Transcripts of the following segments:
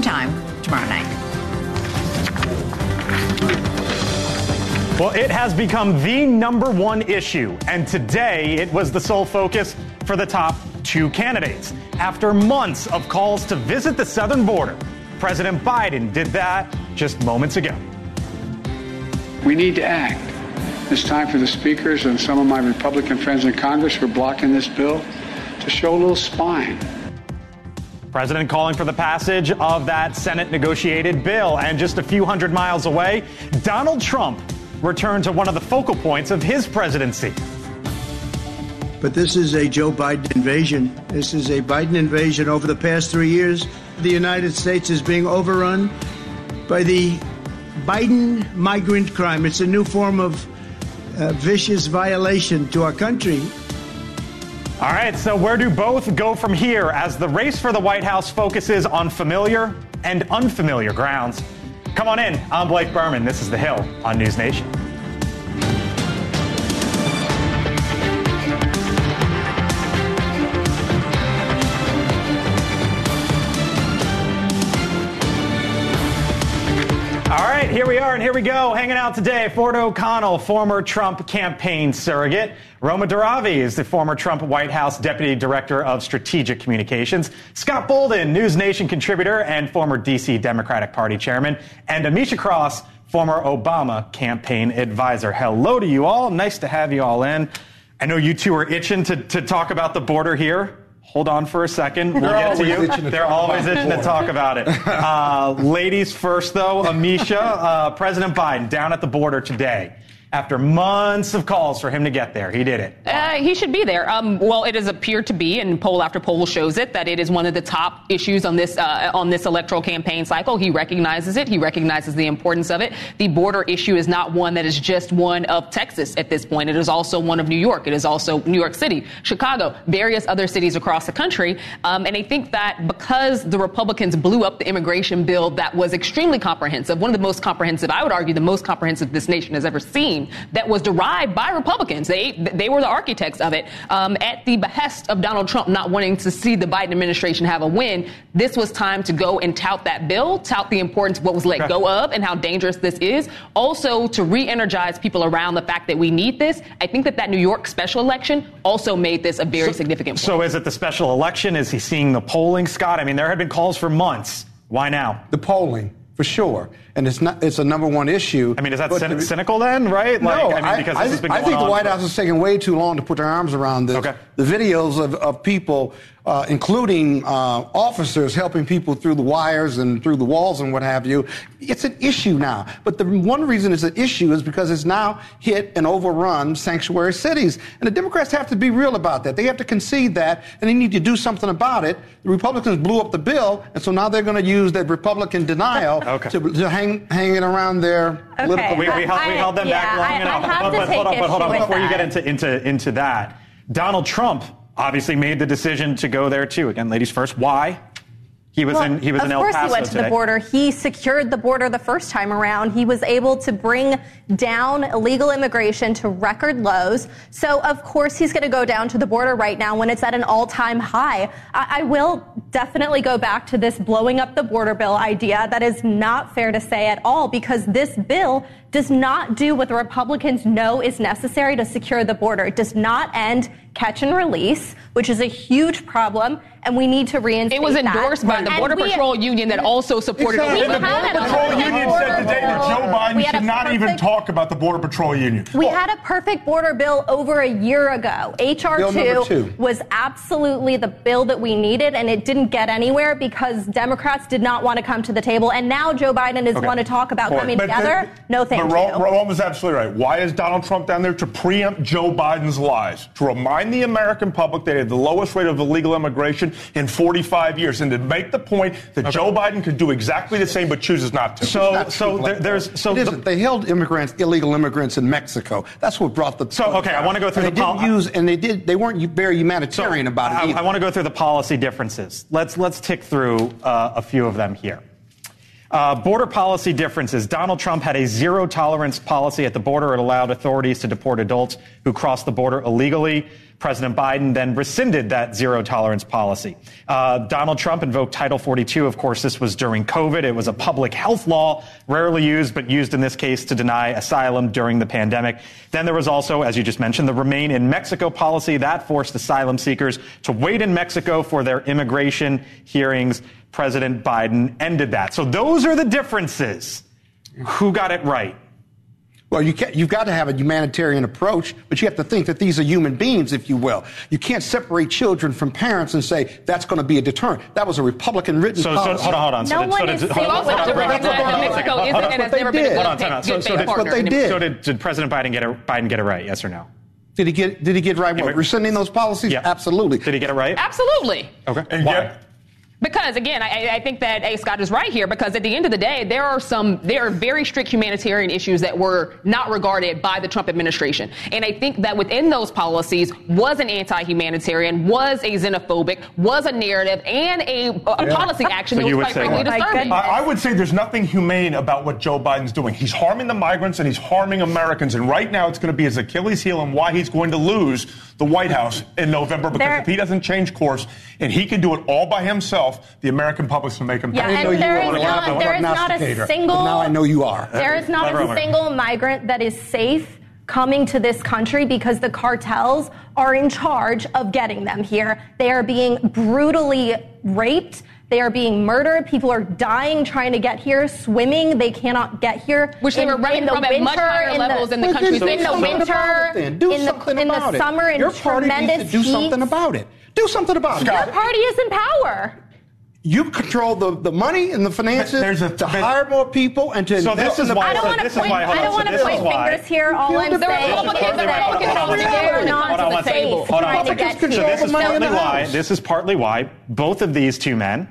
Time tomorrow night. Well, it has become the number one issue, and today it was the sole focus for the top two candidates. After months of calls to visit the southern border, President Biden did that just moments ago. We need to act. It's time for the speakers and some of my Republican friends in Congress who are blocking this bill to show a little spine. President calling for the passage of that Senate negotiated bill. And just a few hundred miles away, Donald Trump returned to one of the focal points of his presidency. But this is a Joe Biden invasion. This is a Biden invasion over the past three years. The United States is being overrun by the Biden migrant crime. It's a new form of uh, vicious violation to our country. All right, so where do both go from here as the race for the White House focuses on familiar and unfamiliar grounds? Come on in. I'm Blake Berman. This is The Hill on News Nation. Here we are, and here we go. Hanging out today, Ford O'Connell, former Trump campaign surrogate. Roma Daravi is the former Trump White House Deputy Director of Strategic Communications. Scott Bolden, News Nation contributor and former D.C. Democratic Party chairman. And Amisha Cross, former Obama campaign advisor. Hello to you all. Nice to have you all in. I know you two are itching to, to talk about the border here. Hold on for a second. We'll get to you. They're always itching to talk about it. Uh, ladies first, though. Amisha, uh, President Biden down at the border today. After months of calls for him to get there, he did it. Uh, he should be there. Um, well, it has appeared to be, and poll after poll shows it, that it is one of the top issues on this uh, on this electoral campaign cycle. He recognizes it. He recognizes the importance of it. The border issue is not one that is just one of Texas at this point. It is also one of New York. It is also New York City, Chicago, various other cities across the country. Um, and I think that because the Republicans blew up the immigration bill that was extremely comprehensive, one of the most comprehensive, I would argue, the most comprehensive this nation has ever seen, that was derived by Republicans. They they were the architects of it um, at the behest of Donald Trump not wanting to see the Biden administration have a win. This was time to go and tout that bill, tout the importance of what was let go of and how dangerous this is. Also to re-energize people around the fact that we need this. I think that that New York special election also made this a very significant. Point. So is it the special election? Is he seeing the polling, Scott? I mean, there had been calls for months. Why now? The polling, for sure, and it's not. It's a number one issue. I mean, is that cyn- cynical then, right? No, like, I mean, because I, this has been I think the White for- House is taking way too long to put their arms around this. Okay. The videos of, of people, uh, including uh, officers helping people through the wires and through the walls and what have you, it's an issue now. But the one reason it's an issue is because it's now hit and overrun sanctuary cities. And the Democrats have to be real about that. They have to concede that, and they need to do something about it. The Republicans blew up the bill, and so now they're going to use that Republican denial Okay. to, to hang, hang it around their political. We, we, held, we held them back yeah, long I- I enough. have but, to but hold on, but hold on. issue with Before you get into, into, into that, Donald Trump obviously made the decision to go there too. Again, ladies first. Why? He was Well, in he was in El Paso. Of course he went to today. the border. He secured the border the first time around. He was able to bring down illegal immigration to record lows. So of course he's going to go down to the border right now when it's at an all-time high. I, I will definitely go back to this blowing up the border bill idea. That is not fair to say at all because this bill does not do what the Republicans know is necessary to secure the border. It does not end catch and release, which is a huge problem, and we need to reinstate It was that. endorsed by the And Border we- Patrol Union that also supported Exactly. We open And the Border Patrol perfect Union border said today that. Joe Biden We had a should not even perfect- talk about the Border Patrol Union. We had a perfect border bill over a year ago. HR Bill number two. was absolutely the bill that we needed, and it didn't get anywhere because Democrats did not want to come to the table. And now Joe Biden is Okay. want to talk about coming But together. the- no, thank but Ro- you. Rome is absolutely right. Why is Donald Trump down there to preempt Joe Biden's lies? To remind remind the American public they had the lowest rate of illegal immigration in 45 years, and to make the point that okay. Joe Biden could do exactly the same but chooses not to. So, so there, there's so the, they held immigrants, illegal immigrants in Mexico. That's what brought the. So okay, I want to go through and the. They didn't use, and they did. They weren't very humanitarian so about it. I, I, want to go through the policy differences. Let's let's tick through uh, a few of them here. Uh, border policy differences. Donald Trump had a zero tolerance policy at the border. It allowed authorities to deport adults who crossed the border illegally. President Biden then rescinded that zero tolerance policy. Uh, Donald Trump invoked Title 42. Of course, this was during COVID. It was a public health law, rarely used, but used in this case to deny asylum during the pandemic. Then there was also, as you just mentioned, the Remain in Mexico policy that forced asylum seekers to wait in Mexico for their immigration hearings. President Biden ended that. So those are the differences. Who got it right? Well, you you've got to have a humanitarian approach, but you have to think that these are human beings, if you will. You can't separate children from parents and say that's going to be a deterrent. That was a Republican written so, policy. So, hold on, hold on. So no did, one so did, is hold on, hold on, hold on, that Mexico isn't and has never been a good, hold on, so, so did, partner. What they did. So did, did President Biden get it, Biden get it right? Yes or no? Did he get Did he get right? What rescinding those policies? Yeah. Absolutely. Did he get it right? Absolutely. Okay. And Why? yet, because again, I, I, think that A. Scott is right here. Because at the end of the day, there are some there are very strict humanitarian issues that were not regarded by the Trump administration, and I think that within those policies was an anti-humanitarian, was a xenophobic, was a narrative, and a, a yeah. policy action so that was quite frankly disturbing. I, I would say there's nothing humane about what Joe Biden's doing. He's harming the migrants and he's harming Americans, and right now it's going to be his Achilles heel and why he's going to lose the White House in November. Because there, if he doesn't change course and he can do it all by himself the American public's going to make them yeah, pay. and there is not, there is not a single. now I know you are. There is not a single migrant that is safe coming to this country because the cartels are in charge of getting them here. They are being brutally raped. They are being murdered. People are dying trying to get here, swimming. They cannot get here. Which they were running from winter, at much higher levels the, in the country. In the winter, in the, in the summer, in Your party tremendous needs to do heat. something about it. Do something about it. Your party is in power. You control the, the money and the finances a, to hire more people and to so this is why, I don't want to point, I don't want to point fingers here. All I'm saying. is that This is partly why. This is partly why both of these two men,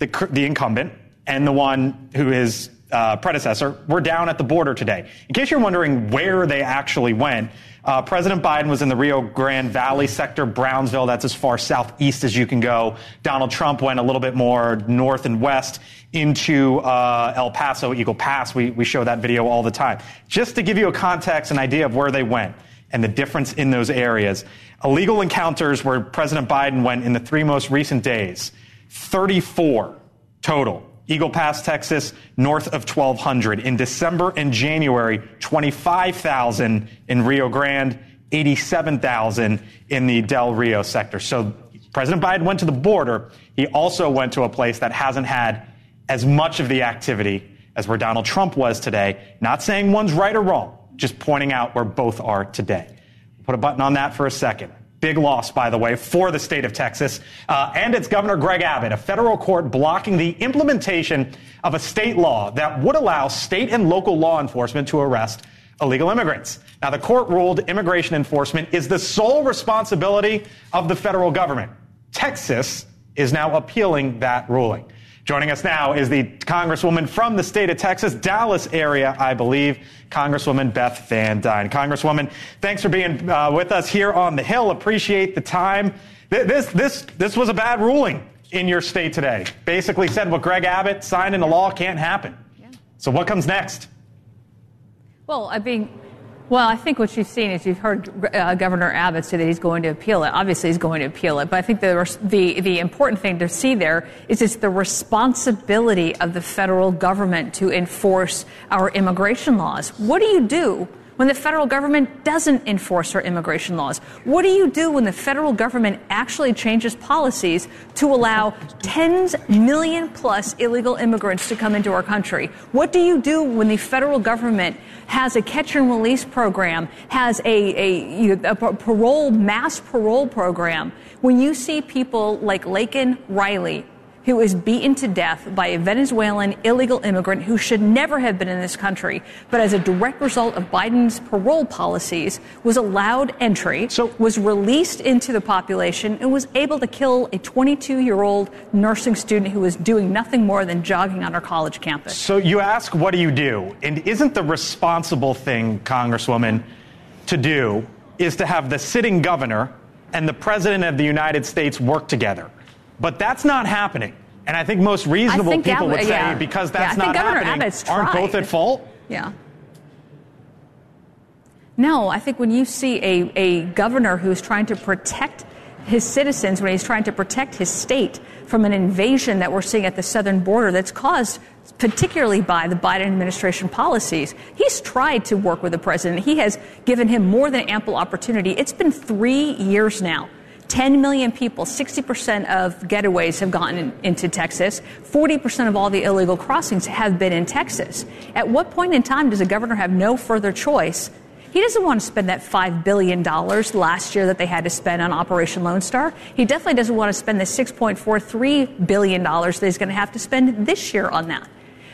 the the incumbent and the one who is uh, predecessor, were down at the border today. In case you're wondering where they actually went, uh, President Biden was in the Rio Grande Valley sector, Brownsville. That's as far southeast as you can go. Donald Trump went a little bit more north and west into uh, El Paso, Eagle Pass. We, we show that video all the time. Just to give you a context, an idea of where they went and the difference in those areas. Illegal encounters where President Biden went in the three most recent days 34 total. Eagle Pass, Texas, north of 1,200. In December and January, 25,000 in Rio Grande, 87,000 in the Del Rio sector. So President Biden went to the border. He also went to a place that hasn't had as much of the activity as where Donald Trump was today. Not saying one's right or wrong, just pointing out where both are today. Put a button on that for a second. Big loss, by the way, for the state of Texas uh, and its Governor Greg Abbott, a federal court blocking the implementation of a state law that would allow state and local law enforcement to arrest illegal immigrants. Now, the court ruled immigration enforcement is the sole responsibility of the federal government. Texas is now appealing that ruling. Joining us now is the Congresswoman from the state of Texas, Dallas area, I believe, Congresswoman Beth Van Duyne. Congresswoman, thanks for being uh, with us here on the Hill. Appreciate the time. This, this, this was a bad ruling in your state today. Basically said what Greg Abbott signed into law can't happen. Yeah. So what comes next? Well, I mean, well, I think what you've seen is you've heard uh, Governor Abbott say that he's going to appeal it. Obviously, he's going to appeal it, but I think the, the the important thing to see there is it's the responsibility of the federal government to enforce our immigration laws. What do you do when the federal government doesn't enforce our immigration laws? What do you do when the federal government actually changes policies to allow tens million plus illegal immigrants to come into our country? What do you do when the federal government has a catch and release program, has a, a, a parole, mass parole program? When you see people like Laken Riley, who was beaten to death by a Venezuelan illegal immigrant who should never have been in this country, but as a direct result of Biden's parole policies, was allowed entry, so, was released into the population, and was able to kill a 22 year old nursing student who was doing nothing more than jogging on our college campus. So you ask, what do you do? And isn't the responsible thing, Congresswoman, to do is to have the sitting governor and the president of the United States work together? But that's not happening. And I think most reasonable think people would say yeah. because that's think not Governor happening, aren't both at fault? Yeah. No, I think when you see a, a governor who's trying to protect his citizens, when he's trying to protect his state from an invasion that we're seeing at the southern border that's caused particularly by the Biden administration policies, he's tried to work with the president. He has given him more than ample opportunity. It's been three years now. 10 million people, 60% of getaways have gotten in, into Texas. 40% of all the illegal crossings have been in Texas. At what point in time does a governor have no further choice? He doesn't want to spend that $5 billion last year that they had to spend on Operation Lone Star. He definitely doesn't want to spend the $6.43 billion that he's going to have to spend this year on that.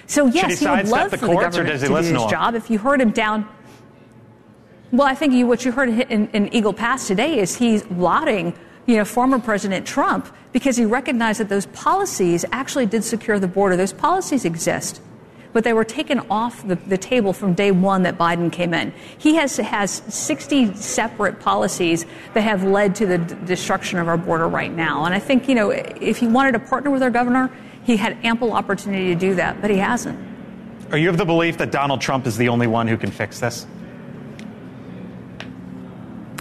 So, Should he yes, he would love the for the governor to do his job. If you heard him down well, I think you, what you heard in, in Eagle Pass today is he's lauding, you know, former President Trump because he recognized that those policies actually did secure the border. Those policies exist, but they were taken off the, the table from day one that Biden came in. He has has 60 separate policies that have led to the d- destruction of our border right now. And I think, you know, if he wanted to partner with our governor, he had ample opportunity to do that, but he hasn't. Are you of the belief that Donald Trump is the only one who can fix this?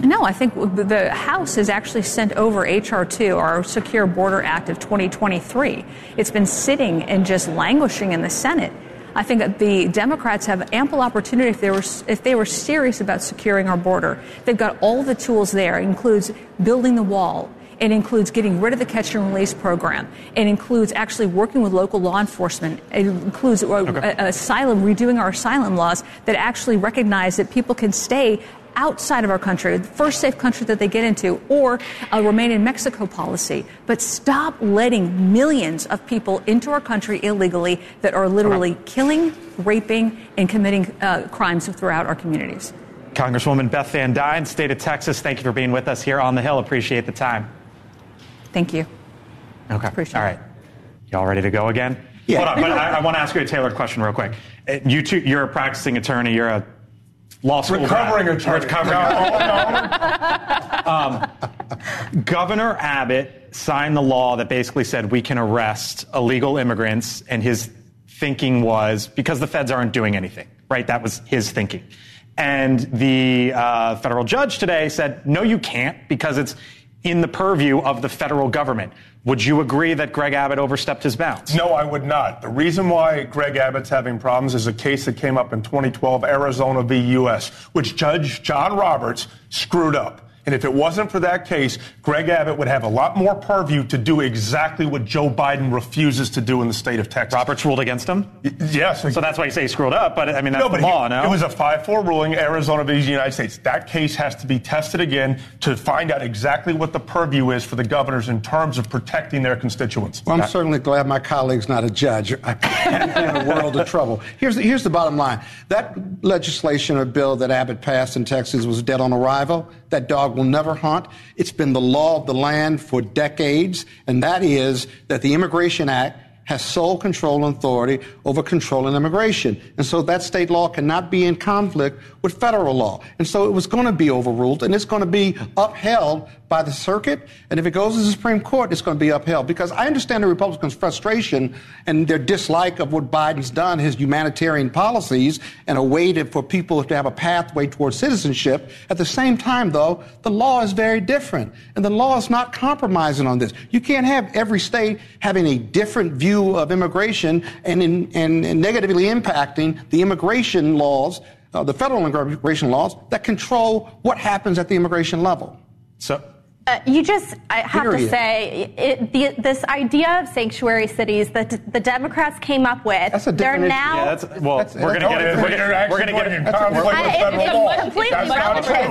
No, I think the House has actually sent over H.R. 2, our Secure Border Act of 2023. It's been sitting and just languishing in the Senate. I think that the Democrats have ample opportunity if they were if they were serious about securing our border. They've got all the tools there. It includes building the wall. It includes getting rid of the catch and release program. It includes actually working with local law enforcement. It includes uh, uh, asylum, redoing our asylum laws that actually recognize that people can stay outside of our country, the first safe country that they get into, or a remain in Mexico policy. But stop letting millions of people into our country illegally that are literally killing, raping, and committing uh, crimes throughout our communities. Congresswoman Beth Van Duyne, state of Texas, thank you for being with us here on the Hill. Appreciate the time. Thank you. Okay. Appreciate All right. Y'all ready to go again? Yeah. Hold on, but I, I want to ask you a tailored question real quick. Uh, You two, you're a practicing attorney. You're a law school Recovering grad. attorney. Recovering No, no. Governor Abbott signed the law that basically said we can arrest illegal immigrants, and his thinking was because the feds aren't doing anything, right? That was his thinking. And the uh, federal judge today said, no, you can't because it's in the purview of the federal government. Would you agree that Greg Abbott overstepped his bounds? No, I would not. The reason why Greg Abbott's having problems is a case that came up in 2012, Arizona v. U.S., which Judge John Roberts screwed up. And if it wasn't for that case, Greg Abbott would have a lot more purview to do exactly what Joe Biden refuses to do in the state of Texas. Roberts ruled against him? Yes. So that's why you say he screwed up, but I mean, that's no, but the law, he- no? It was a 5-4 ruling, Arizona v. United States. That case has to be tested again to find out exactly what the purview is for the governors in terms of protecting their constituents. Well, I'm certainly glad my colleague's not a judge. I could be in a world of trouble. Here's the, here's the bottom line. That legislation or bill that Abbott passed in Texas was dead on arrival. That dog will never hunt. It's been the law of the land for decades, and that is that the Immigration Act has sole control and authority over controlling immigration. And so that state law cannot be in conflict with federal law. And so it was going to be overruled and it's going to be upheld by the circuit. And if it goes to the Supreme Court, it's going to be upheld. Because I understand the Republicans' frustration and their dislike of what Biden's done, his humanitarian policies, and a way for people to have a pathway towards citizenship. At the same time, though, the law is very different. And the law is not compromising on this. You can't have every state having a different view of immigration and, in, and, and negatively impacting the immigration laws, uh, the federal immigration laws that control what happens at the immigration level. So, Uh, you just, I have Period. to say, it, the, this idea of sanctuary cities that the Democrats came up with, that's a they're now. Yeah, that's, well, that's, we're going to get it. We're going to get it. It's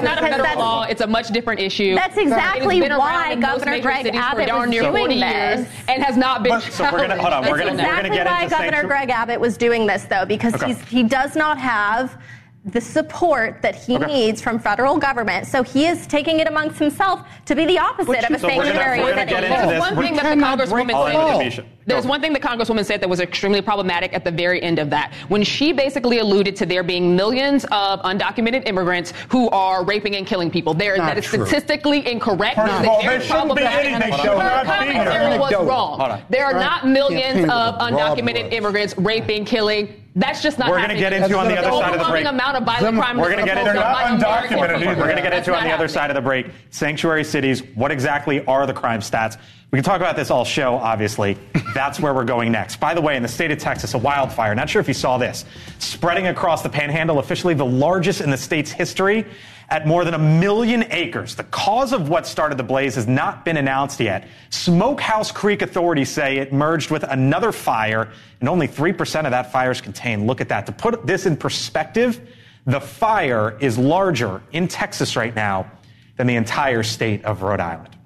not a federal law. It's a much different issue. That's exactly why Governor Greg Abbott was doing this, and has not been. So we're going to hold on. We're going to get into why Governor Greg Abbott was doing this, though, because he does not have the support that he okay. needs from federal government. So he is taking it amongst himself to be the opposite of a so sanctuary city. There's one thing that the Congresswoman said. There's one thing the Congresswoman said that was extremely problematic at the very end of that. When she basically alluded to there being millions of undocumented immigrants who are raping and killing people. There, that is true. statistically incorrect. First of all, there shouldn't be anything. Her commentary was wrong. There are not millions of undocumented immigrants raping, killing, that's just not. We're going to get into on the other side of the break. amount of violent crime. We're going to get into. undocumented. We're going to get into on the other side of the break. Sanctuary cities. What exactly are the crime stats? We can talk about this all show. Obviously, that's where we're going next. By the way, in the state of Texas, a wildfire. Not sure if you saw this, spreading across the Panhandle, officially the largest in the state's history at more than a million acres. The cause of what started the blaze has not been announced yet. Smokehouse Creek authorities say it merged with another fire, and only 3% of that fire is contained. Look at that. To put this in perspective, the fire is larger in Texas right now than the entire state of Rhode Island.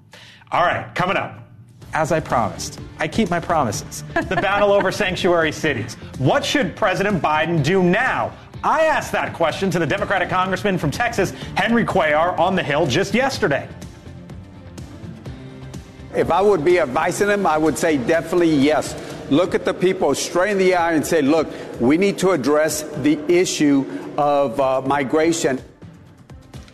All right, coming up. As I promised, I keep my promises. The battle over sanctuary cities. What should President Biden do now? I asked that question to the Democratic congressman from Texas, Henry Cuellar, on the Hill just yesterday. If I would be advising him, I would say definitely yes. Look at the people straight in the eye and say, look, we need to address the issue of uh, migration.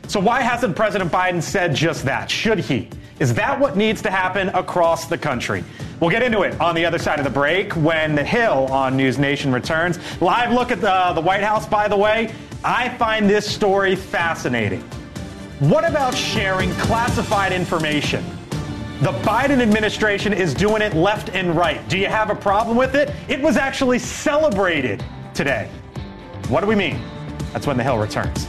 So, why hasn't President Biden said just that? Should he? Is that what needs to happen across the country? We'll get into it on the other side of the break when The Hill on News Nation returns. Live look at the, the White House, by the way. I find this story fascinating. What about sharing classified information? The Biden administration is doing it left and right. Do you have a problem with it? It was actually celebrated today. What do we mean? That's when The Hill returns.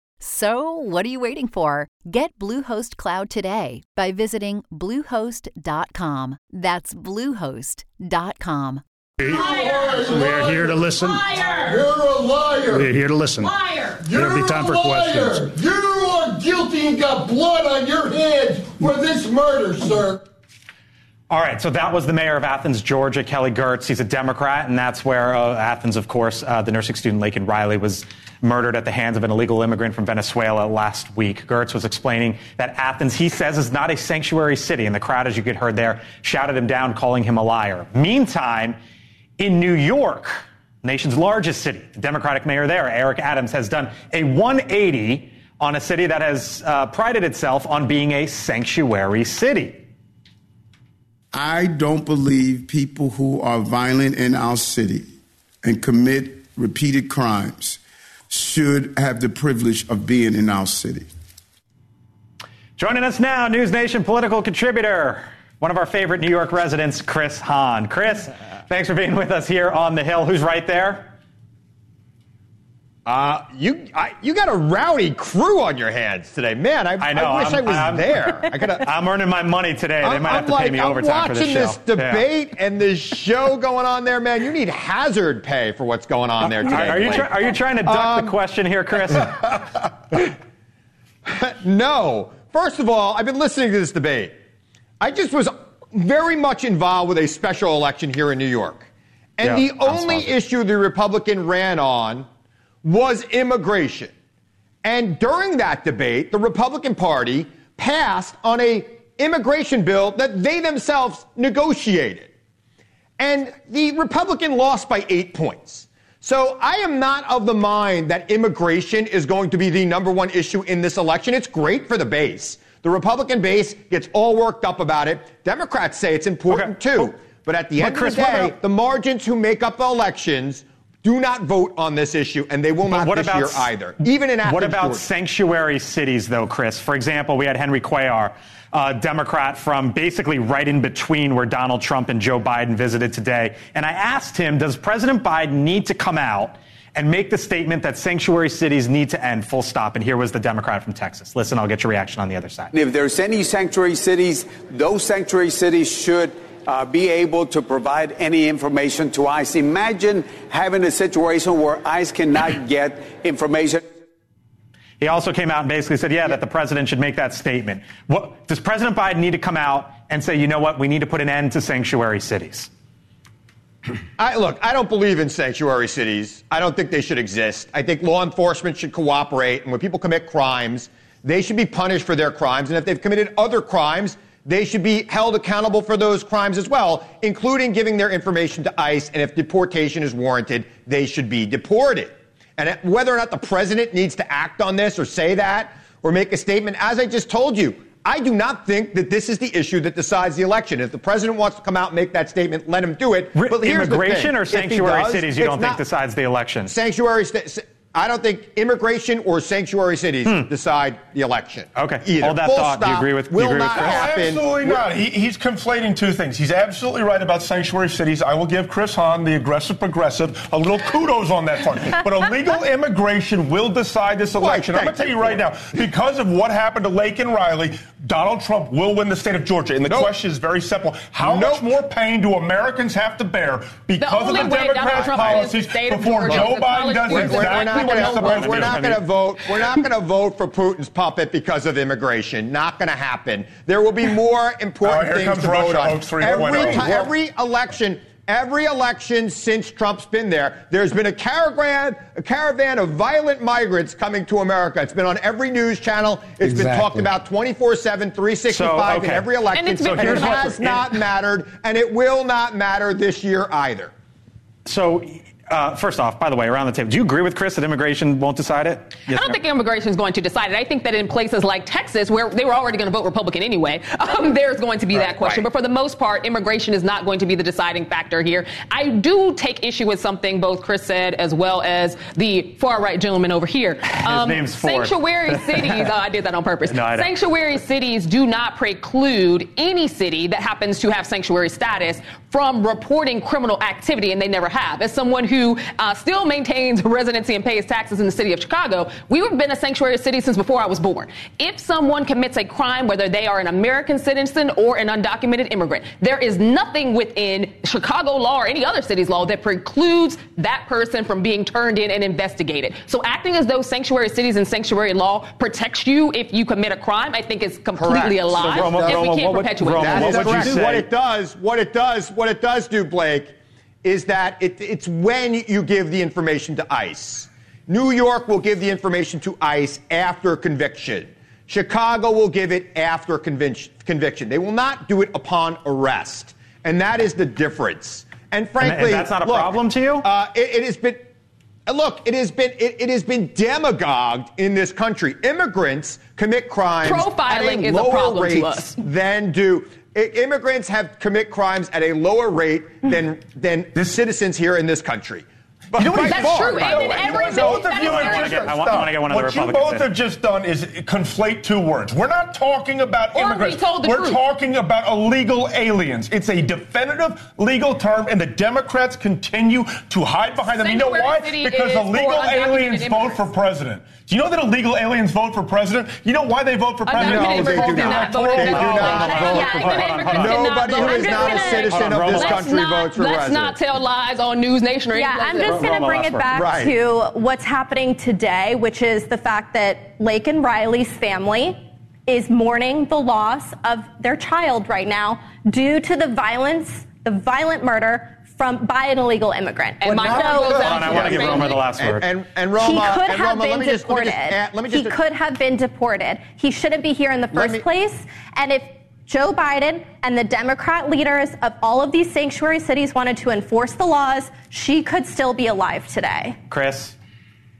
So, what are you waiting for? Get Bluehost Cloud today by visiting Bluehost.com. That's Bluehost.com. We're here to listen. Liar! You're a liar! We're here to listen. Liar! There'll be time for questions. You are guilty and got blood on your hands for this murder, sir. All right, so that was the mayor of Athens, Georgia, Kelly Girtz. He's a Democrat, and that's where uh, Athens, of course, uh, the nursing student Laken Riley was murdered at the hands of an illegal immigrant from Venezuela last week. Girtz was explaining that Athens, he says, is not a sanctuary city, and the crowd, as you could heard there, shouted him down, calling him a liar. Meantime, in New York, nation's largest city, the Democratic mayor there, Eric Adams, has done a 180 on a city that has uh, prided itself on being a sanctuary city. I don't believe people who are violent in our city and commit repeated crimes should have the privilege of being in our city. Joining us now, News Nation political contributor, one of our favorite New York residents, Chris Hahn. Chris, Thanks for being with us here on the Hill. Who's right there? Uh, you I, you got a rowdy crew on your hands today, man. I, I know. I wish I'm, I was I'm, there. I gotta, I'm earning my money today. They I'm, might have to like, pay me overtime for this show. I'm watching this debate yeah. and this show going on there, man. You need hazard pay for what's going on there today. Are, you, try, are you trying to duck um, the question here, Chris? no. First of all, I've been listening to this debate. I just was very much involved with a special election here in New York. And yeah, the only issue the Republican ran on was immigration. And during that debate, the Republican Party passed on a immigration bill that they themselves negotiated. And the Republican lost by eight points. So I am not of the mind that immigration is going to be the number one issue in this election. It's great for the base. The Republican base gets all worked up about it. Democrats say it's important okay. too. But at the but end Chris, of the day, the margins who make up the elections do not vote on this issue, and they will not what this about, year either. Even in Athens, What about Georgia. sanctuary cities, though, Chris? For example, we had Henry Cuellar, a Democrat from basically right in between where Donald Trump and Joe Biden visited today, and I asked him, does President Biden need to come out and make the statement that sanctuary cities need to end, full stop. And here was the Democrat from Texas. Listen, I'll get your reaction on the other side. If there's any sanctuary cities, those sanctuary cities should uh, be able to provide any information to ICE. Imagine having a situation where ICE cannot get information. He also came out and basically said, yeah, that the president should make that statement. What, does President Biden need to come out and say, you know what, we need to put an end to sanctuary cities? I, look, I don't believe in sanctuary cities. I don't think they should exist. I think law enforcement should cooperate, and when people commit crimes, they should be punished for their crimes. And if they've committed other crimes, they should be held accountable for those crimes as well, including giving their information to ICE. And if deportation is warranted, they should be deported. And whether or not the president needs to act on this or say that or make a statement, as I just told you, I do not think that this is the issue that decides the election. If the president wants to come out and make that statement, let him do it. But immigration or sanctuary does, cities you don't think decides the election? Sanctuary states. I don't think immigration or sanctuary cities hmm. decide the election. Okay. Either. Hold that Full thought. Stop, do you agree with? Will agree not with happen. Absolutely not. He, he's conflating two things. He's absolutely right about sanctuary cities. I will give Chris Hahn, the aggressive progressive, a little kudos on that front. but illegal immigration will decide this election. I'm going to tell you right now, because of what happened to Lake and Riley, Donald Trump will win the state of Georgia. And the nope. question is very simple: How nope. much more pain do Americans have to bear because the of the Democrats' policies before Joe Biden does exactly what he's supposed to do? We're not going to vote. We're not going to vote for Putin's puppet because of immigration. Not going to happen. There will be more important oh, things to Russia, vote on. Every, t- every election. Every election since Trump's been there, there's been a caravan, a caravan of violent migrants coming to America. It's been on every news channel. It's exactly. been talked about 24 7, 365 so, okay. in every election. And, so and it has what, not mattered, and it will not matter this year either. So uh, first off, by the way, around the table, do you agree with Chris that immigration won't decide it? Yes, I don't no? think immigration is going to decide it. I think that in places like Texas, where they were already going to vote Republican anyway, um, there's going to be right, that question. Right. But for the most part, immigration is not going to be the deciding factor here. I do take issue with something both Chris said as well as the far right gentleman over here. Um, His name's Ford. Sanctuary cities, oh, I did that on purpose. No, sanctuary cities do not preclude any city that happens to have sanctuary status from reporting criminal activity, and they never have. As someone who uh, still maintains residency and pays taxes in the city of Chicago, we've been a sanctuary city since before I was born. If someone commits a crime, whether they are an American citizen or an undocumented immigrant, there is nothing within Chicago law or any other city's law that precludes that person from being turned in and investigated. So acting as though sanctuary cities and sanctuary law protects you if you commit a crime, I think is completely Correct. a lie, so Roma, and Roma, we can't what perpetuate would, that. Roma, what, what it does, what it does, what it does do, Blake, is that it, it's when you give the information to ICE. New York will give the information to ICE after conviction. Chicago will give it after conviction. They will not do it upon arrest. And that is the difference. And frankly, and that's not a look, problem to you? Uh, it, it, has been. Look, it has been it, it, has been demagogued in this country. Immigrants commit crimes Profiling at a is lower a problem rate to us. than do immigrants have commit crimes at a lower rate than than citizens here in this country. But you know that's far, true. And in every both of you are just I want, I want to get one of the What you both have just done is conflate two words. We're not talking about or immigrants. We told the We're truth. talking about illegal aliens. It's a definitive legal term, and the Democrats continue to hide behind them. You know why? Because illegal aliens vote for president. Do you know that illegal aliens vote for president? You know why they vote for president? No, they do not. They do not vote for president. Nobody who is not a citizen of this country votes for president. Let's not tell lies on News Nation or Yeah, I'm just going to bring it back right. to what's happening today, which is the fact that Laken Riley's family is mourning the loss of their child right now due to the violence, the violent murder from by an illegal immigrant. And my so, heart goes out I want to give Roma the last word. and, and he Roma, could and have Roma, been let me just, let me deported. just add- let me just he could have been deported. He shouldn't be here in the first me- place. And if Joe Biden and the Democrat leaders of all of these sanctuary cities wanted to enforce the laws, she could still be alive today. Chris?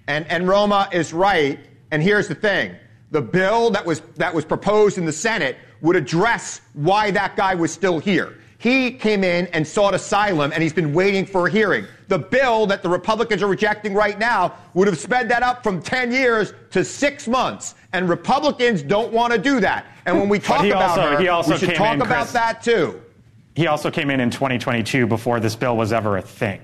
And, and Roma is right. And here's the thing. The bill that was, that was proposed in the Senate would address why that guy was still here. He came in and sought asylum, and he's been waiting for a hearing. The bill that the Republicans are rejecting right now would have sped that up from 10 years to six months. And Republicans don't want to do that. And when we talk he about also- her, also we should talk in, about Chris. that too. He also came in in 2022 before this bill was ever a thing.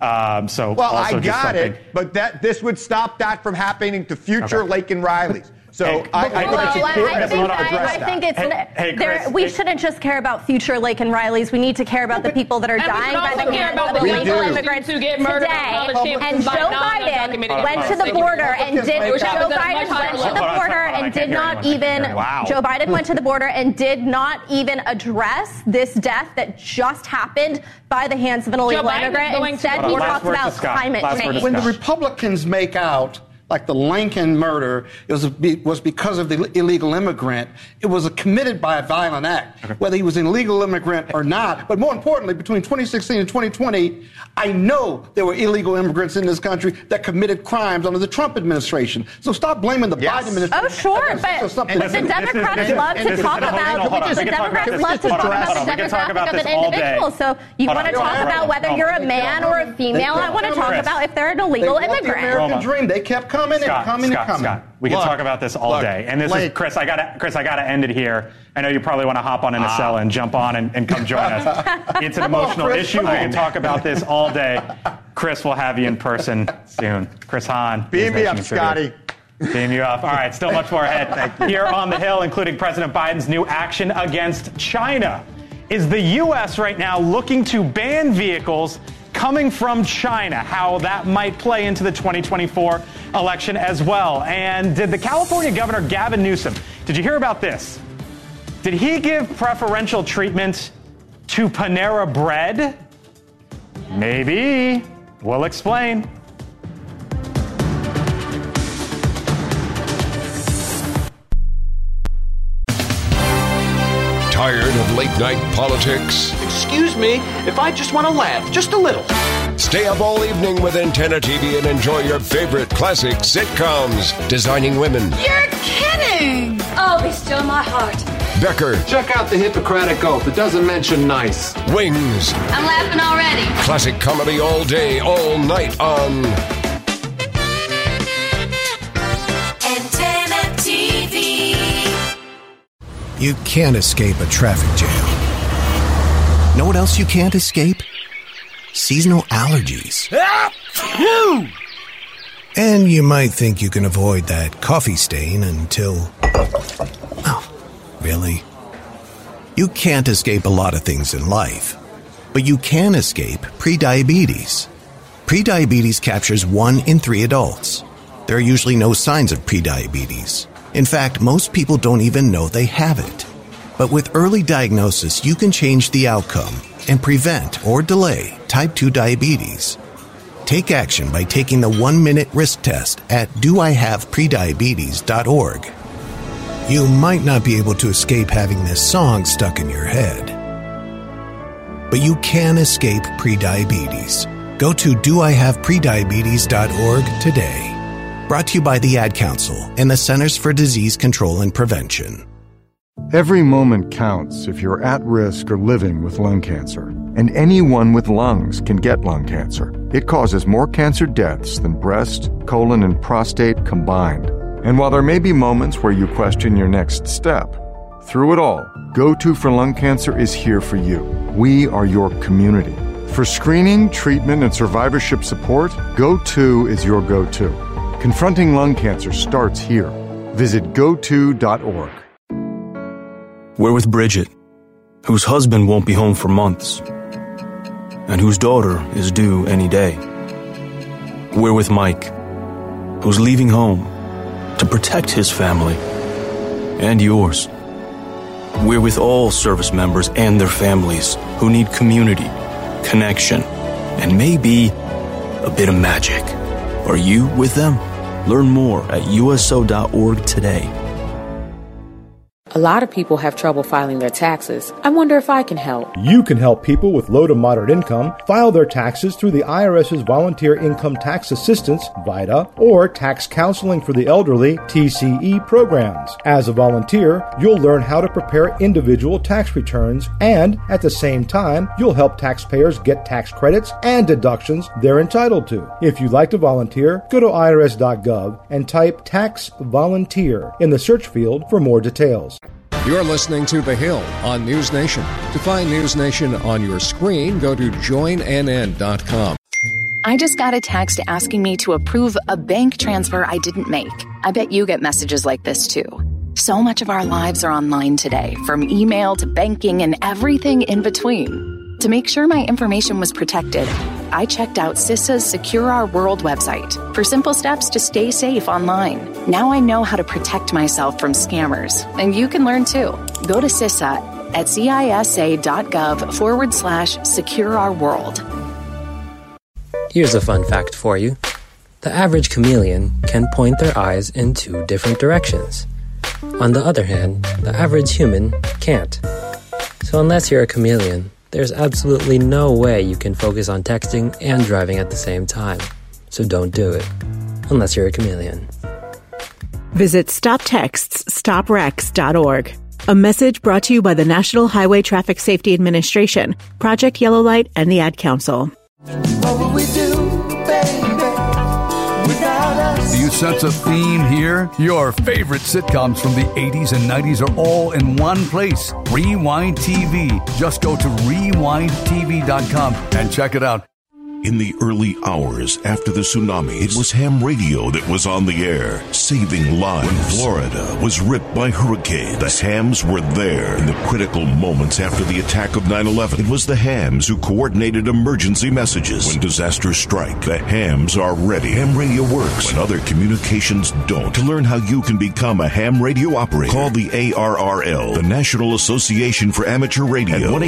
Um, so Well, I got it, but that this would stop that from happening to future Lake and Rileys. So I, I think Well, it's important I that we think, address I, I think it's Hey- hey, there, we it- shouldn't just care about future Lake and Rileys. We need to care about the people that are dying by the hands of illegal immigrants who get murdered today. on college campuses And Joe Biden went to the border and did Joe Biden went to the border hold on, I and can't did not even Joe Biden went to the border and did not even address this death that just happened by the hands of an illegal immigrant. Instead, he last talks about climate Last word to change. when the Republicans make out like the Lincoln murder it was, was because of the illegal immigrant, it was committed by a violent act, whether he was an illegal immigrant or not. But more importantly, between 2016 and 2020, I know there were illegal immigrants in this country that committed crimes under the Trump administration. So stop blaming the Yes. Biden administration. Oh, sure, This but is something the Listen, different. this is- Democrats love to talk about hold the we can talk about Democrats love to talk about hold the we can talk about demographic of an all day. individual. So you want to talk about whether you're a man or a female. I want to talk about if they're an illegal want the immigrant. American dream. They kept coming Scott, and coming Scott, and coming. Scott. We can talk about this all look, day. And this is Chris. I gotta, Chris. I gotta end it here. I know you probably want to hop on in a Ah. cell and jump on and, and come join us. It's an Come on, emotional Chris, issue. come We can talk about this all day. Chris will have you in person soon. Chris Hahn. Beam News me Nation up. Scotty. Beam you up. All right, still much more ahead here on the Hill, including President Biden's new action against China. Is the U.S. right now looking to ban vehicles coming from China? How that might play into the 2024 election as well. And did the California Governor Gavin Newsom, did you hear about this? Did he give preferential treatment to Panera Bread? Maybe. We'll explain. Tired of late night politics? Excuse me if I just want to laugh, just a little. Stay up all evening with Antenna TV and enjoy your favorite classic sitcoms. Designing Women, You're kidding! Oh, be still my heart. Becker, Check out the Hippocratic Oath. It doesn't mention nice. Wings. I'm laughing already. Classic comedy all day, all night on Antenna TV. You can't escape a traffic jam. Know what else you can't escape? Seasonal allergies. Ah, and you might think you can avoid that coffee stain until. Oh, really? You can't escape a lot of things in life, but you can escape prediabetes. Prediabetes captures one in three adults. There are usually no signs of prediabetes. In fact, most people don't even know they have it. But with early diagnosis, you can change the outcome and prevent or delay type 2 diabetes. Take action by taking the one minute risk test at doihaveprediabetes.org. You might not be able to escape having this song stuck in your head, but you can escape prediabetes. Go to doihaveprediabetes.org today. Brought to you by the Ad Council and the Centers for Disease Control and Prevention. Every moment counts if you're at risk or living with lung cancer. And anyone with lungs can get lung cancer. It causes more cancer deaths than breast, colon, and prostate combined. And while there may be moments where you question your next step, through it all, GO2 for Lung Cancer is here for you. We are your community. For screening, treatment, and survivorship support, Go To is your go to. Confronting lung cancer starts here. Visit go2.org. We're with Bridget, whose husband won't be home for months, and whose daughter is due any day. We're with Mike, who's leaving home to protect his family and yours. We're with all service members and their families who need community, connection, and maybe a bit of magic. Are you with them? Learn more at USO.org today. A lot of people have trouble filing their taxes. I wonder if I can help. You can help people with low to moderate income file their taxes through the IRS's Volunteer Income Tax Assistance, VITA, or Tax Counseling for the Elderly, TCE programs. As a volunteer, you'll learn how to prepare individual tax returns, and at the same time, you'll help taxpayers get tax credits and deductions they're entitled to. If you'd like to volunteer, go to irs.gov and type Tax Volunteer in the search field for more details. You're listening to The Hill on News Nation. To find News Nation on your screen, go to joinnn.com. I just got a text asking me to approve a bank transfer I didn't make. I bet you get messages like this too. So much of our lives are online today, from email to banking and everything in between. To make sure my information was protected, I checked out CISA's Secure Our World website for simple steps to stay safe online. Now I know how to protect myself from scammers, and you can learn too. Go to CISA at cisa.gov forward slash secure our world. Here's a fun fact for you the average chameleon can point their eyes in two different directions. On the other hand, the average human can't. So, unless you're a chameleon, there's absolutely no way you can focus on texting and driving at the same time. So don't do it. Unless you're a chameleon. Visit StopTextsStopWrecks.org. A message brought to you by the National Highway Traffic Safety Administration, Project Yellow Light, and the Ad Council. You sense a theme here? Your favorite sitcoms from the 80s and 90s are all in one place. Rewind TV. Just go to rewindtv.com and check it out. In the early hours after the tsunami, it was ham radio that was on the air, saving lives. When Florida was ripped by hurricanes, the hams were there. In the critical moments after the attack of 9 11, it was the hams who coordinated emergency messages. When disasters strike, the hams are ready. Ham radio works when other communications don't. To learn how you can become a ham radio operator, call the ARRL, the National Association for Amateur Radio, at 1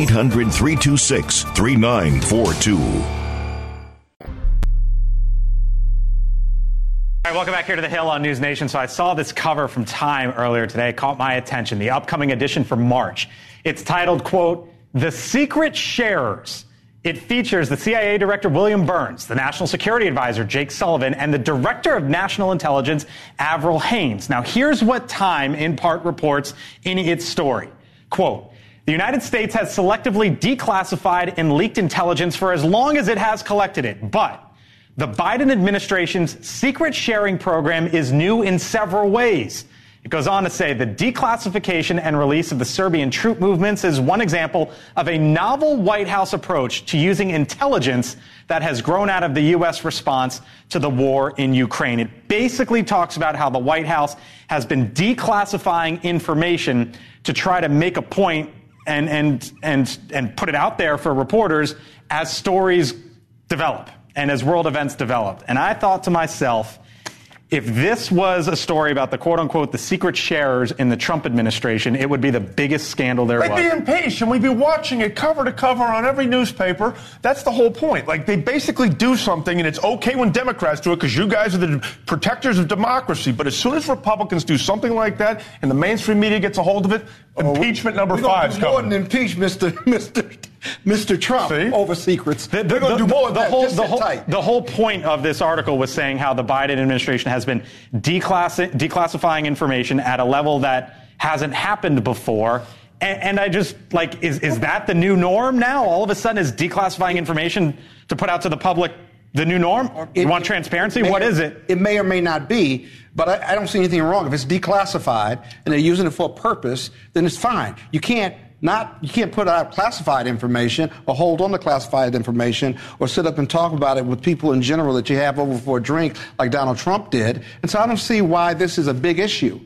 All right, welcome back here to the Hill on News Nation. So I saw this cover from Time earlier today, caught my attention. The upcoming edition for March. It's titled, quote, The Secret Sharers. It features the CIA Director William Burns, the National Security Advisor Jake Sullivan, and the Director of National Intelligence Avril Haines. Now, here's what Time in part reports in its story. Quote, the United States has selectively declassified and leaked intelligence for as long as it has collected it, but the Biden administration's secret sharing program is new in several ways. It goes on to say the declassification and release of the Serbian troop movements is one example of a novel White House approach to using intelligence that has grown out of the U.S. response to the war in Ukraine. It basically talks about how the White House has been declassifying information to try to make a point and, and, and, and put it out there for reporters as stories develop and as world events developed. And I thought to myself, if this was a story about the quote unquote the secret sharers in the Trump administration, it would be the biggest scandal there They'd was. be impatient. We'd be watching it cover to cover on every newspaper. That's the whole point. Like, they basically do something, and it's okay when Democrats do it because you guys are the protectors of democracy. But as soon as Republicans do something like that and the mainstream media gets a hold of it, oh, impeachment number We're gonna five is do more coming. than impeach Mr. Mr. Mr. Trump over secrets. The, They're going to do more of the whole, the, whole, tight. the whole point of this article was saying how the Biden administration has been declassi- declassifying information at a level that hasn't happened before. And, and I just, like, is, is that the new norm now? All of a sudden, is declassifying information to put out to the public the new norm? you want transparency? what is it? It may or may not be, but I, I don't see anything wrong. If it's declassified and they're using it for a purpose, then it's fine. You can't not you can't put out classified information or hold on to classified information or sit up and talk about it with people in general that you have over for a drink like Donald Trump did. And so I don't see why this is a big issue.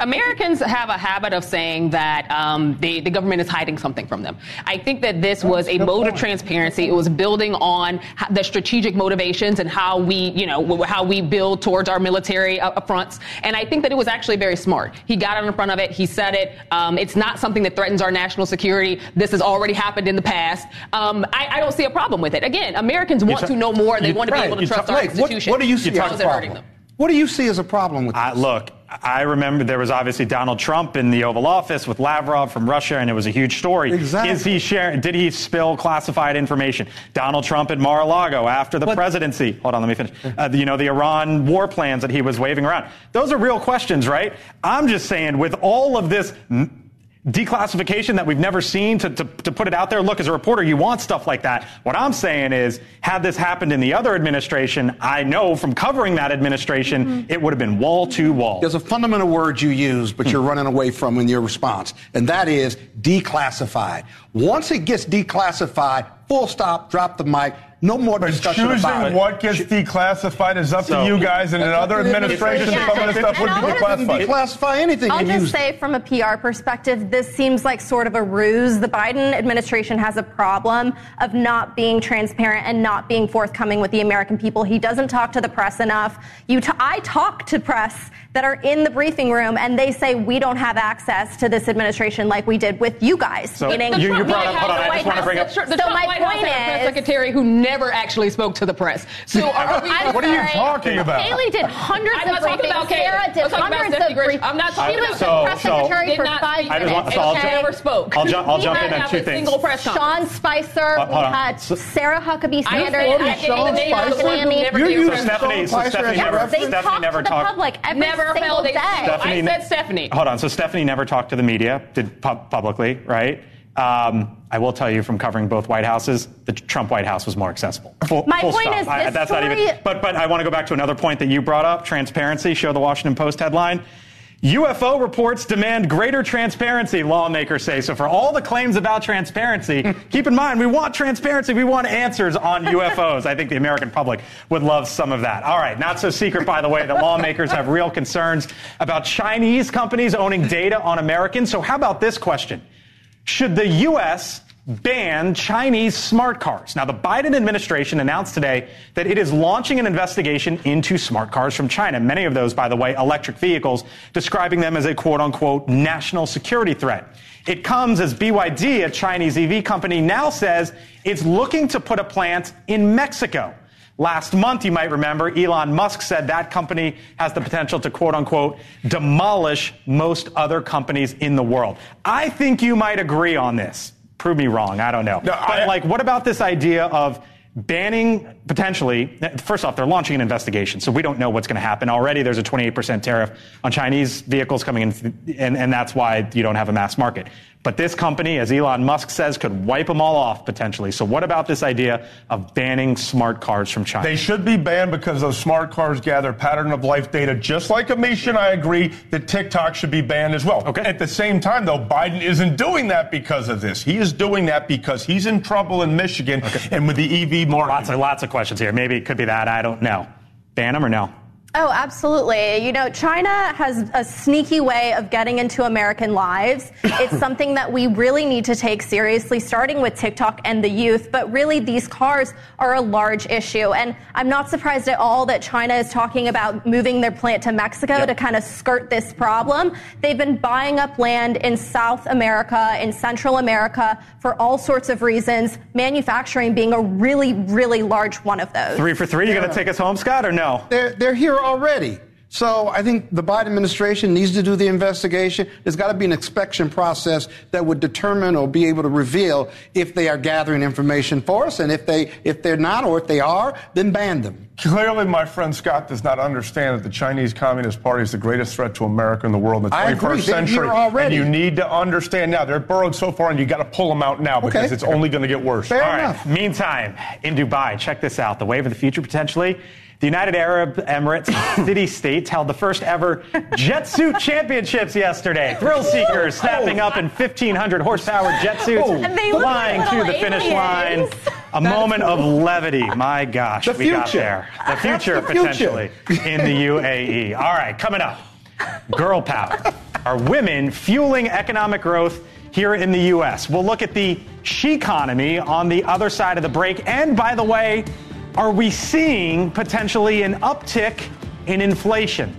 Americans have a habit of saying that um, the, the government is hiding something from them. I think that this was a mode of transparency. It was building on the strategic motivations and how we, you know, how we build towards our military uh, fronts. And I think that it was actually very smart. He got in front of it. He said it. Um, it's not something that threatens our national security. This has already happened in the past. Um, I, I, don't see a problem with it. Again, Americans want to know more. And they want to be able to trust our institutions. What, what do you see as a problem? What do you see as a problem with this? Uh, look, I remember there was obviously Donald Trump in the Oval Office with Lavrov from Russia, and it was a huge story. Exactly. Is he sharing? Did he spill classified information? Donald Trump at Mar-a-Lago after the But- presidency. Hold on, let me finish. Uh, you know the Iran war plans that he was waving around. Those are real questions, right? I'm just saying, with all of this. m- Declassification that we've never seen to, to, to put it out there. Look, as a reporter, you want stuff like that. What I'm saying is, had this happened in the other administration, I know from covering that administration, mm-hmm. it would have been wall to wall. There's a fundamental word you use, but you're hmm. running away from in your response, and that is declassified. Once it gets declassified, full stop, drop the mic, no more discussion about Choosing it. what gets declassified is up So- to you guys, and in That's other up administrations, administration. some of the stuff would be And I'll just- declassified. Declassify anything I'll just use say, from a PR perspective, this seems like sort of a ruse. The Biden administration has a problem of not being transparent and not being forthcoming with the American people. He doesn't talk to the press enough. You t- I talk to press that are in the briefing room, and they say we don't have access to this administration like we did with you guys. So meaning you- you brought up- hold on, I just White wanna House. bring up- The So Trump my White House point had a press secretary who never actually spoke to the press. So are we, I'm What are you sorry. talking about? Haley did hundreds I'm of not talking briefings. about Kate. Sarah did I'm talking about hundreds Stephanie of briefings. I'm not talking was about- the so- press so- secretary Did for not five speak. I just want- minutes. so I'll okay? never spoke. I'll, ju- I'll jump in on two things. press. Sean Spicer, Uh, we had Sarah Huckabee Sanders, said- I and gave the name of the one who McEnany. never You're gave using Stephanie, Spicer Stephanie never, reference. They Stephanie never to the talked. public every Never single held a day. Stephanie I said Stephanie. Hold on. So Stephanie never talked to the media, did pub- publicly, right? Um, I will tell you from covering both White Houses, the Trump White House was more accessible. Full, My full point stop. is I- this that's not even. story- But but I want to go back to another point that you brought up: transparency. Show the Washington Post headline. UFO reports demand greater transparency, lawmakers say. So, for all the claims about transparency, hmm. keep in mind we want transparency. We want answers on UFOs. I think the American public would love some of that. All right, not so secret, by the way, that lawmakers have real concerns about Chinese companies owning data on Americans. So, how about this question? Should the U.S. ban Chinese smart cars? Now, the Biden administration announced today that it is launching an investigation into smart cars from China. Many of those, by the way, electric vehicles, describing them as a quote unquote national security threat. It comes as BYD, a Chinese EV company, now says it's looking to put a plant in Mexico. Last month, you might remember, Elon Musk said that company has the potential to quote unquote demolish most other companies in the world. I think you might agree on this. Prove me wrong. I don't know. No, but I- like, what about this idea of banning potentially? First off, they're launching an investigation, so we don't know what's going to happen. Already, there's a 28% tariff on Chinese vehicles coming in, and, and that's why you don't have a mass market. But this company, as Elon Musk says, could wipe them all off potentially. So, what about this idea of banning smart cars from China? They should be banned because those smart cars gather pattern of life data. Just like Amisha and I agree that TikTok should be banned as well. Okay. At the same time, though, Biden isn't doing that because of this. He is doing that because he's in trouble in Michigan and with the EV market. Lots of lots of questions here. Maybe it could be that. I don't know. Ban them or no? Oh, absolutely. You know, China has a sneaky way of getting into American lives. It's something that we really need to take seriously, starting with TikTok and the youth. But really, these cars are a large issue. And I'm not surprised at all that China is talking about moving their plant to Mexico Yep. to kind of skirt this problem. They've been buying up land in South America, in Central America, for all sorts of reasons, manufacturing being a really, really large one of those. Three for three. You going to take us home, Scott, or no? They're, they're here already. So I think the Biden administration needs to do the investigation. There's got to be an inspection process that would determine or be able to reveal if they are gathering information for us, and if they if they're not, or if they are, then ban them. Clearly, my friend Scott does not understand that the Chinese Communist Party is the greatest threat to America in the world in the 21st I agree. Century. And you need to understand now. They're burrowed so far, and you got to pull them out now because Okay. it's only going to get worse. Fair All right. enough. Meantime, in Dubai, check this out. The wave of the future potentially. The United Arab Emirates city states held the first ever jet suit championships yesterday. Thrill seekers oh. snapping up in 1,500 horsepower jet suits, oh. And flying like to the finish aliens. line. A moment of levity. My gosh, The we got there. The future, the future. potentially, in the UAE. All right, coming up. Girl power. Are women fueling economic growth here in the U.S.? We'll look at the she economy on the other side of the break. And by the way, are we seeing potentially an uptick in inflation?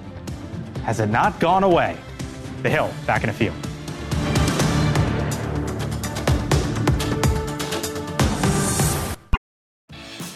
Has it not gone away? The Hill, back in a few.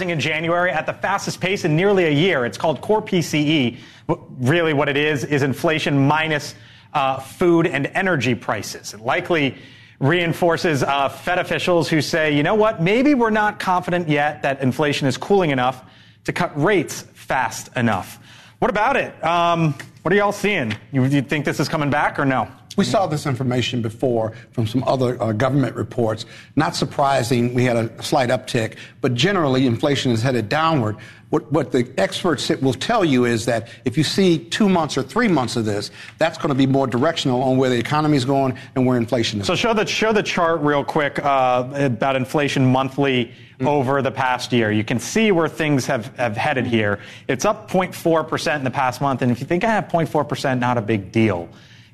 In January at the fastest pace in nearly a year. It's called core PCE. Really, what it is is inflation minus uh, food and energy prices. It likely reinforces uh, Fed officials who say, you know what, maybe we're not confident yet that inflation is cooling enough to cut rates fast enough. What about it? Um, what are y'all seeing? You, you think this is coming back or no? We saw this information before from some other uh, government reports. Not surprising, we had a slight uptick, but generally inflation is headed downward. What, what the experts will tell you is that if you see two months or three months of this, that's going to be more directional on where the economy is going and where inflation is. So show the show the chart real quick uh, about inflation monthly over the past year. You can see where things have, have headed here. It's up 0.4 percent in the past month, and if you think I have 0.4 percent, not a big deal.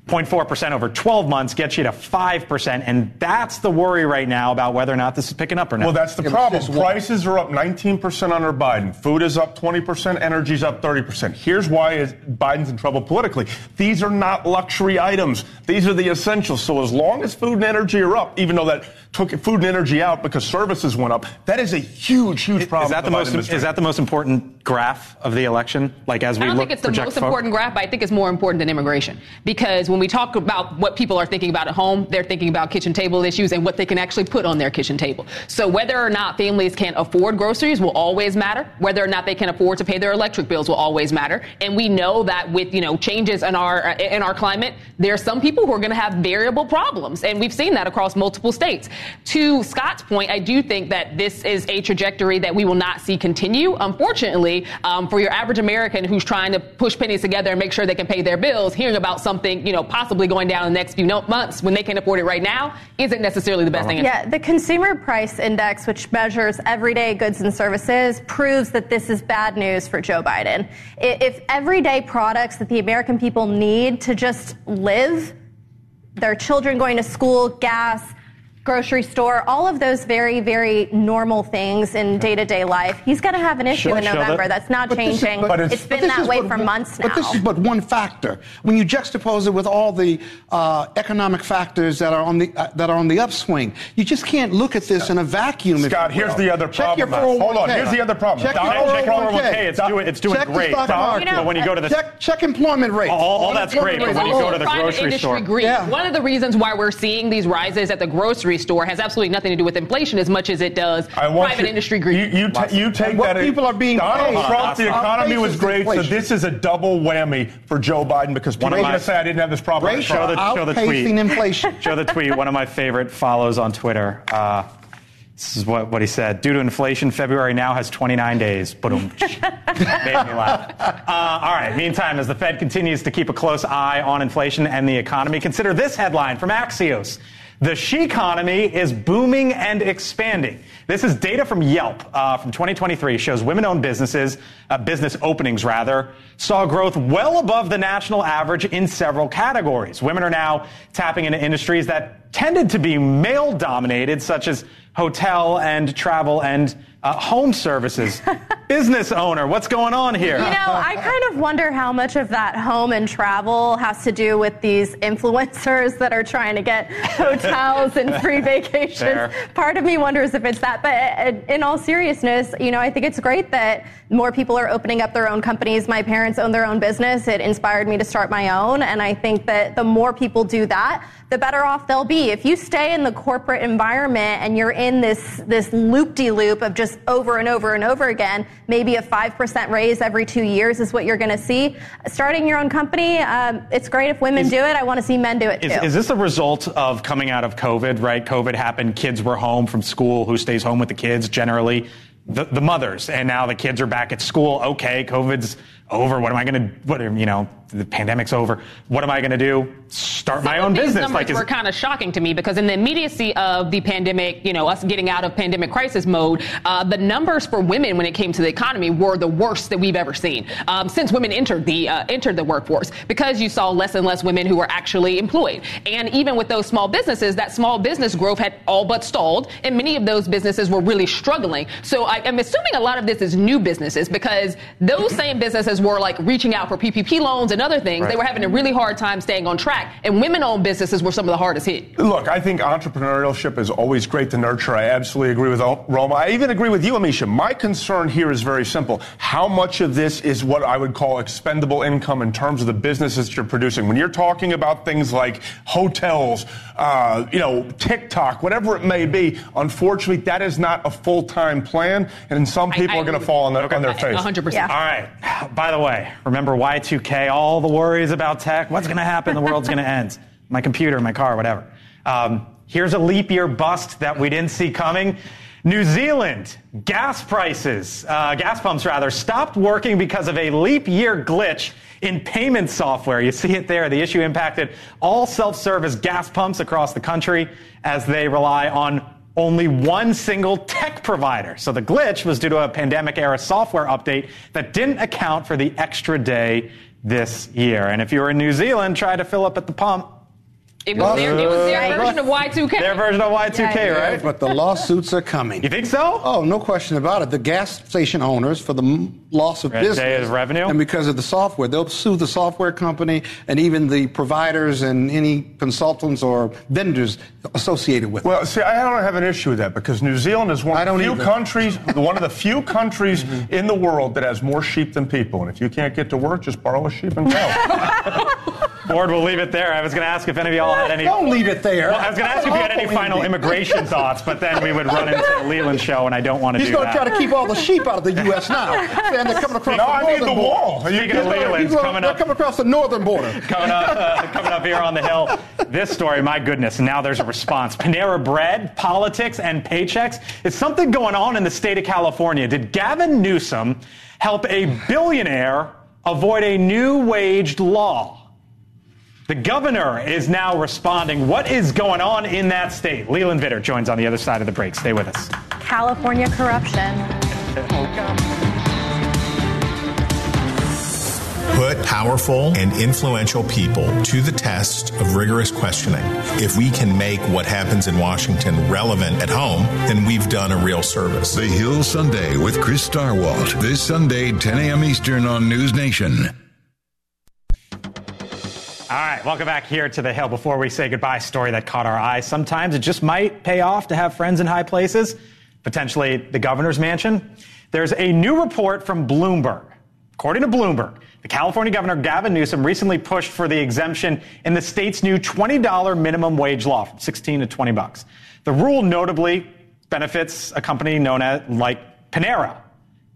0.4% over 12 months gets you to 5%. And that's the worry right now about whether or not this is picking up or not. Well, that's the problem. Prices are up 19% under Biden. Food is up 20%. Energy's up 30%. Here's why is Biden's in trouble politically. These are not luxury items. These are the essentials. So as long as food and energy are up, even though that took food and energy out because services went up, that is a huge, huge problem. Is that, for the Biden most, administration. is that the most important graph of the election? Like as we I don't look think it's the most forward? important graph, but I think it's more important than immigration. Because when we talk about what people are thinking about at home, they're thinking about kitchen table issues and what they can actually put on their kitchen table. So whether or not families can afford groceries will always matter. Whether or not they can afford to pay their electric bills will always matter. And we know that with you know changes in our uh, in our climate, there are some people who are going to have variable problems, and we've seen that across multiple states. To Scott's point, I do think that this is a trajectory that we will not see continue. Unfortunately, um, for your average American who's trying to push pennies together and make sure they can pay their bills, hearing about something, you know, possibly going down in the next few months when they can't afford it right now isn't necessarily the best thing. Yeah, the Consumer Price Index, which measures everyday goods and services, proves that this is bad news for Joe Biden. If everyday products that the American people need to just live, their children going to school, gas, grocery store, all of those very, very normal things in day to day life, he's going to have an issue Sure, in November. that- That's not but this is- changing. but it's but been this that is way but for months now. But this is but one factor. When you juxtapose it with all the uh, economic factors that are on the uh, that are on the upswing, you just can't look at this in a vacuum. if Scott, here's the other Check your problem. Hold on, here's the other problem. Check Check your your 401k. It's doing- it's doing Check the great. stock Don, market. you know, when you go to the- check, check employment rate. All- all that's great, but when you go to the grocery store- Yeah. One of the reasons why we're seeing these rises at the grocery store has absolutely nothing to do with inflation as much as it does I want private you- industry greed. You, you, ta- you take And what that. people are being Donald paid Trump, the economy was basis great, so this is a double whammy for Joe Biden because people One of going my- to say I didn't have this problem. Rates Show the, show the outpacing tweet. inflation. Show the tweet. One of my favorite follows on Twitter. Uh, this is what, what he said. Due to inflation, February now has 29 days. Boom. Made me laugh. Uh, all right. Meantime, as the Fed continues to keep a close eye on inflation and the economy, consider this headline from Axios. The she economy is booming and expanding. This is data from Yelp uh, from 2023 shows women-owned businesses, uh, business openings rather, saw growth well above the national average in several categories. Women are now tapping into industries that tended to be male-dominated, such as hotel and travel and uh, home services. business owner, what's going on here? You know, I kind of wonder how much of that home and travel has to do with these influencers that are trying to get hotels and free vacations. Fair. Part of me wonders if it's that. But uh, in all seriousness, you know, I think it's great that more people are opening up their own companies. My parents own their own business. It inspired me to start my own. And I think that the more people do that, the better off they'll be. If you stay in the corporate environment and you're in this this loop de loop of just over and over and over again, maybe a five percent raise every two years is what you're going to see. Starting your own company, um, it's great if women Is- do it. I want to see men do it is, too. Is, is this a result of coming out of COVID, right? COVID happened, kids were home from school. Who stays home with the kids? Generally, the, the mothers. And now the kids are back at school. Okay, COVID's over. What am I going to, what, you know, the pandemic's over. What am I going to do? Start my own business. numbers Like, is, were kind of shocking to me because in the immediacy of the pandemic, you know, us getting out of pandemic crisis mode, uh, the numbers for women when it came to the economy were the worst that we've ever seen um, since women entered the uh, entered the workforce because you saw less and less women who were actually employed, and even with those small businesses, that small business growth had all but stalled, and many of those businesses were really struggling. So I, I'm assuming a lot of this is new businesses because those same businesses were like reaching out for PPP loans and other things. They were having a really hard time staying on track, and women-owned businesses were some of the hardest hit. Look, I think entrepreneurship is always great to nurture. I absolutely agree with Roma. I even agree with you, Amisha. My concern here is very simple. How much of this is what I would call expendable income in terms of the businesses that you're producing? When you're talking about things like hotels, uh, you know, TikTok, whatever it may be, unfortunately, that is not a full-time plan, and some people are going to fall on their, on their face. All right. By the way, remember Y2K, all the worries about tech. What's going to happen? The world's going to end. My computer, my car, whatever. Um, here's a leap year bust that we didn't see coming. New Zealand gas prices, uh, gas pumps rather, stopped working because of a leap year glitch in payment software. You see it there. The issue impacted all self-service gas pumps across the country as they rely on only one single tech provider. So the glitch was due to a pandemic era software update that didn't account for the extra day this year. And if you were in New Zealand, try to fill up at the pump. It was their, it was their version of Y2K. Their version of Y2K, Yeah, right? But the lawsuits are coming. You think so? Oh, no question about it. The gas station owners, for the loss of Red business day of revenue? and because of the software, they'll sue the software company and even the providers and any consultants or vendors associated with it. Well, see, I don't have an issue with that because New Zealand is one of the few either. countries, one of the few countries mm-hmm. in the world that has more sheep than people. And if you can't get to work, just borrow a sheep and go. Board, we'll leave it there. I was going to ask if any of y'all had any. Don't leave it there. Well, I was going to ask if you had any final ending. immigration thoughts, but then we would run into the Leland show, and I don't want to He's do going that. to try to keep all the sheep out of the U.S. now. and they're coming across No, the I mean northern the border. wall. Speaking of He's gonna- Leland's he's gonna- coming they're up- coming across the northern border. Coming up, uh, coming up here on the Hill, this story, my goodness, now there's a response. Panera Bread, politics, and paychecks. Is something going on in the state of California? Did Gavin Newsom help a billionaire avoid a new waged law? The governor is now responding. What is going on in that state? Leland Vittert joins on the other side of the break. Stay with us. California corruption. Put powerful and influential people to the test of rigorous questioning. If we can make what happens in Washington relevant at home, then we've done a real service. The Hill Sunday with Chris Stirewalt. This Sunday, 10 a.m. Eastern on News Nation. All right, welcome back here to the Hill. Before we say goodbye, story that caught our eye. Sometimes it just might pay off to have friends in high places, potentially the governor's mansion. There's a new report from Bloomberg. According to Bloomberg, the California governor Gavin Newsom recently pushed for the exemption in the state's new $20 minimum wage law from 16 to 20 bucks. The rule notably benefits a company known as like Panera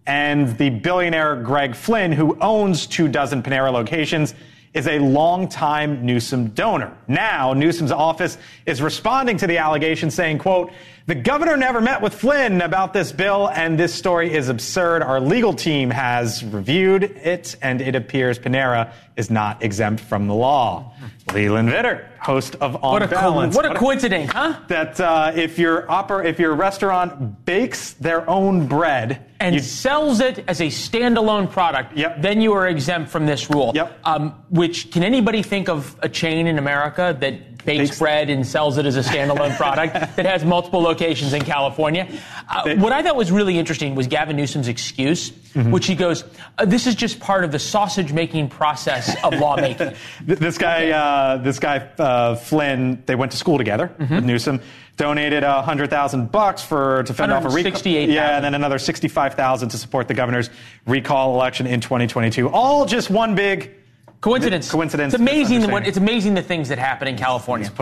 and the billionaire Greg Flynn, who owns two dozen Panera locations, is a longtime Newsom donor. Now, Newsom's office is responding to the allegation saying, quote, the governor never met with Flynn about this bill, and this story is absurd. Our legal team has reviewed it, and it appears Panera is not exempt from the law. Leland Vittert, host of On What a co- Balance. what a coincidence, huh? That uh, if your oper- if your restaurant bakes their own bread and sells it as a standalone product, then you are exempt from this rule. Yep. Um, which can anybody think of a chain in America that bakes, bread and sells it as a standalone product that has multiple locations in California? Uh, what I thought was really interesting was Gavin Newsom's excuse, Mm-hmm. which he goes, uh, "This is just part of the sausage making process of lawmaking." This guy, uh, this guy uh, Flynn, they went to school together Mm-hmm. with Newsom. Donated a hundred thousand bucks for to fend off a recall. Yeah, and then another sixty-five thousand to support the governor's recall election in 2022. All just one big coincidence. Coincidence. It's amazing. What, it's amazing the things that happen in California.